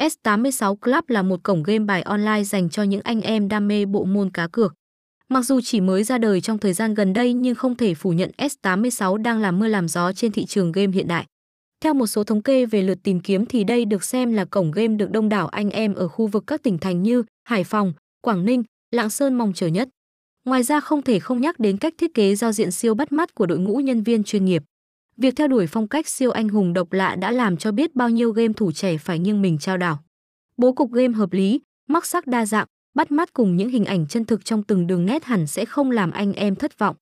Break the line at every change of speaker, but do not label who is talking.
S86 Club là một cổng game bài online dành cho những anh em đam mê bộ môn cá cược. Mặc dù chỉ mới ra đời trong thời gian gần đây nhưng không thể phủ nhận S86 đang làm mưa làm gió trên thị trường game hiện đại. Theo một số thống kê về lượt tìm kiếm thì đây được xem là cổng game được đông đảo anh em ở khu vực các tỉnh thành như Hải Phòng, Quảng Ninh, Lạng Sơn mong chờ nhất. Ngoài ra không thể không nhắc đến cách thiết kế giao diện siêu bắt mắt của đội ngũ nhân viên chuyên nghiệp. Việc theo đuổi phong cách siêu anh hùng độc lạ đã làm cho biết bao nhiêu game thủ trẻ phải nghiêng mình trao đảo. Bố cục game hợp lý, mắc sắc đa dạng, bắt mắt cùng những hình ảnh chân thực trong từng đường nét hẳn sẽ không làm anh em thất vọng.